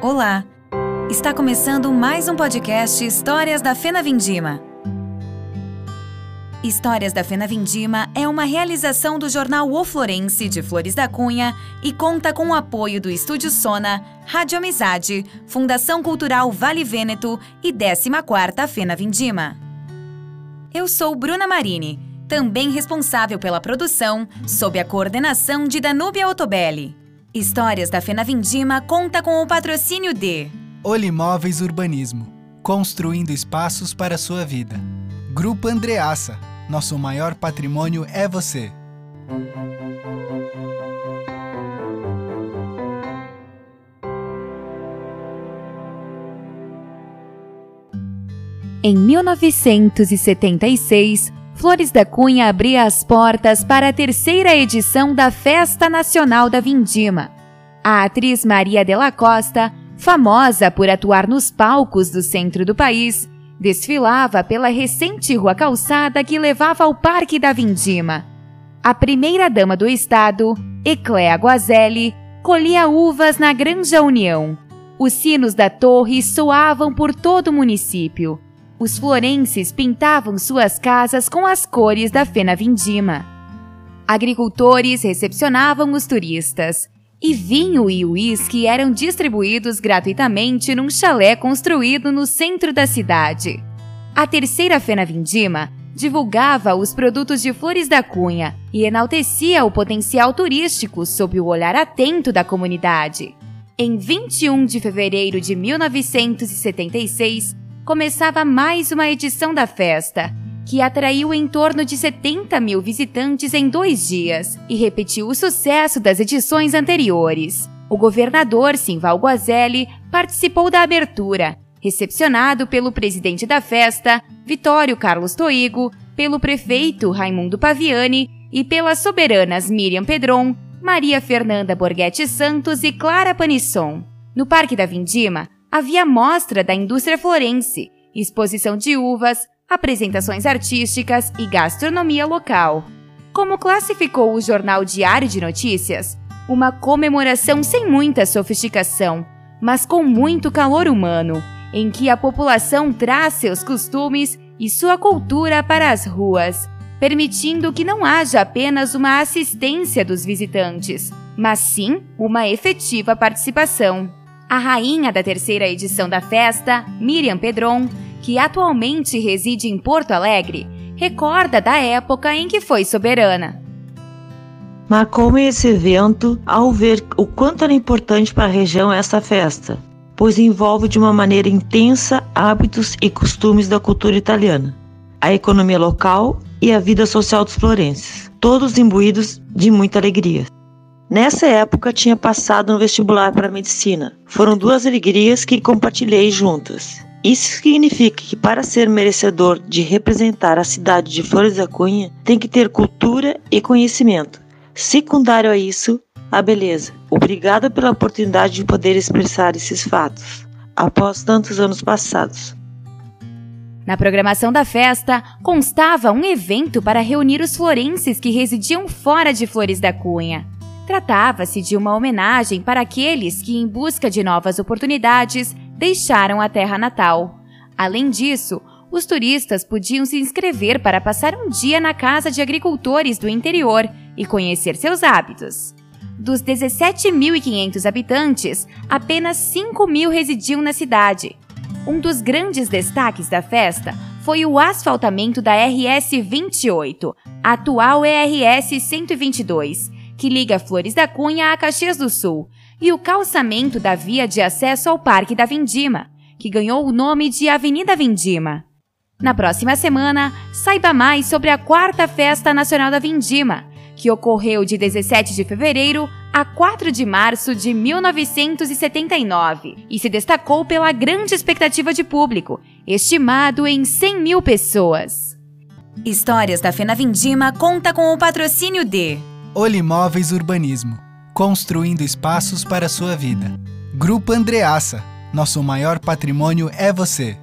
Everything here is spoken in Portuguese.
Olá! Está começando mais um podcast Histórias da Fena Vindima. Histórias da Fena Vindima é uma realização do jornal O Florense de Flores da Cunha e conta com o apoio do Estúdio Sona, Rádio Amizade, Fundação Cultural Vale Vêneto e 14ª Fena Vindima. Eu sou Bruna Marini, também responsável pela produção, sob a coordenação de Danúbia Otobelli. Histórias da Fena Vindima conta com o patrocínio de Olimóveis Urbanismo Construindo espaços para a sua vida. Grupo Andreaça Nosso maior patrimônio é você. Em 1976, Flores da Cunha abria as portas para a terceira edição da Festa Nacional da Vindima. A atriz Maria Della Costa, famosa por atuar nos palcos do centro do país, desfilava pela recente rua calçada que levava ao Parque da Vindima. A primeira-dama do estado, Ecléa Guazelli, colhia uvas na Granja União. Os sinos da torre soavam por todo o município. Os florenses pintavam suas casas com as cores da Fena Vindima. Agricultores recepcionavam os turistas. E vinho e uísque eram distribuídos gratuitamente num chalé construído no centro da cidade. A terceira Fena Vindima divulgava os produtos de Flores da Cunha e enaltecia o potencial turístico sob o olhar atento da comunidade. Em 21 de fevereiro de 1976, começava mais uma edição da festa, que atraiu em torno de 70 mil visitantes em dois dias e repetiu o sucesso das edições anteriores. O governador Simval Guazelli participou da abertura, recepcionado pelo presidente da festa, Vitório Carlos Toigo, pelo prefeito Raimundo Paviani e pelas soberanas Miriam Pedron, Maria Fernanda Borghetti Santos e Clara Panisson. No Parque da Vindima, havia mostra da indústria florense, exposição de uvas, apresentações artísticas e gastronomia local. Como classificou o jornal Diário de Notícias, uma comemoração sem muita sofisticação, mas com muito calor humano, em que a população traz seus costumes e sua cultura para as ruas, permitindo que não haja apenas uma assistência dos visitantes, mas sim uma efetiva participação. A rainha da terceira edição da festa, Miriam Pedron, que atualmente reside em Porto Alegre, recorda da época em que foi soberana. Marcou-me esse evento ao ver o quanto era importante para a região essa festa, pois envolve de uma maneira intensa hábitos e costumes da cultura italiana, a economia local e a vida social dos florenses, todos imbuídos de muita alegria. Nessa época tinha passado no vestibular para medicina. Foram duas alegrias que compartilhei juntas. Isso significa que para ser merecedor de representar a cidade de Flores da Cunha, tem que ter cultura e conhecimento. Secundário a isso, a beleza. Obrigada pela oportunidade de poder expressar esses fatos, após tantos anos passados. Na programação da festa constava um evento para reunir os florenses que residiam fora de Flores da Cunha. Tratava-se de uma homenagem para aqueles que, em busca de novas oportunidades, deixaram a terra natal. Além disso, os turistas podiam se inscrever para passar um dia na casa de agricultores do interior e conhecer seus hábitos. Dos 17.500 habitantes, apenas 5 mil residiam na cidade. Um dos grandes destaques da festa foi o asfaltamento da RS 28, atual ERS 122, que liga Flores da Cunha a Caxias do Sul, e o calçamento da via de acesso ao Parque da Vindima, que ganhou o nome de Avenida Vindima. Na próxima semana, saiba mais sobre a quarta Festa Nacional da Vindima, que ocorreu de 17 de fevereiro a 4 de março de 1979 e se destacou pela grande expectativa de público, estimado em 100 mil pessoas. Histórias da Fena Vindima conta com o patrocínio de Olimóveis Urbanismo Construindo espaços para sua vida. Grupo Andreaça Nosso maior patrimônio é você.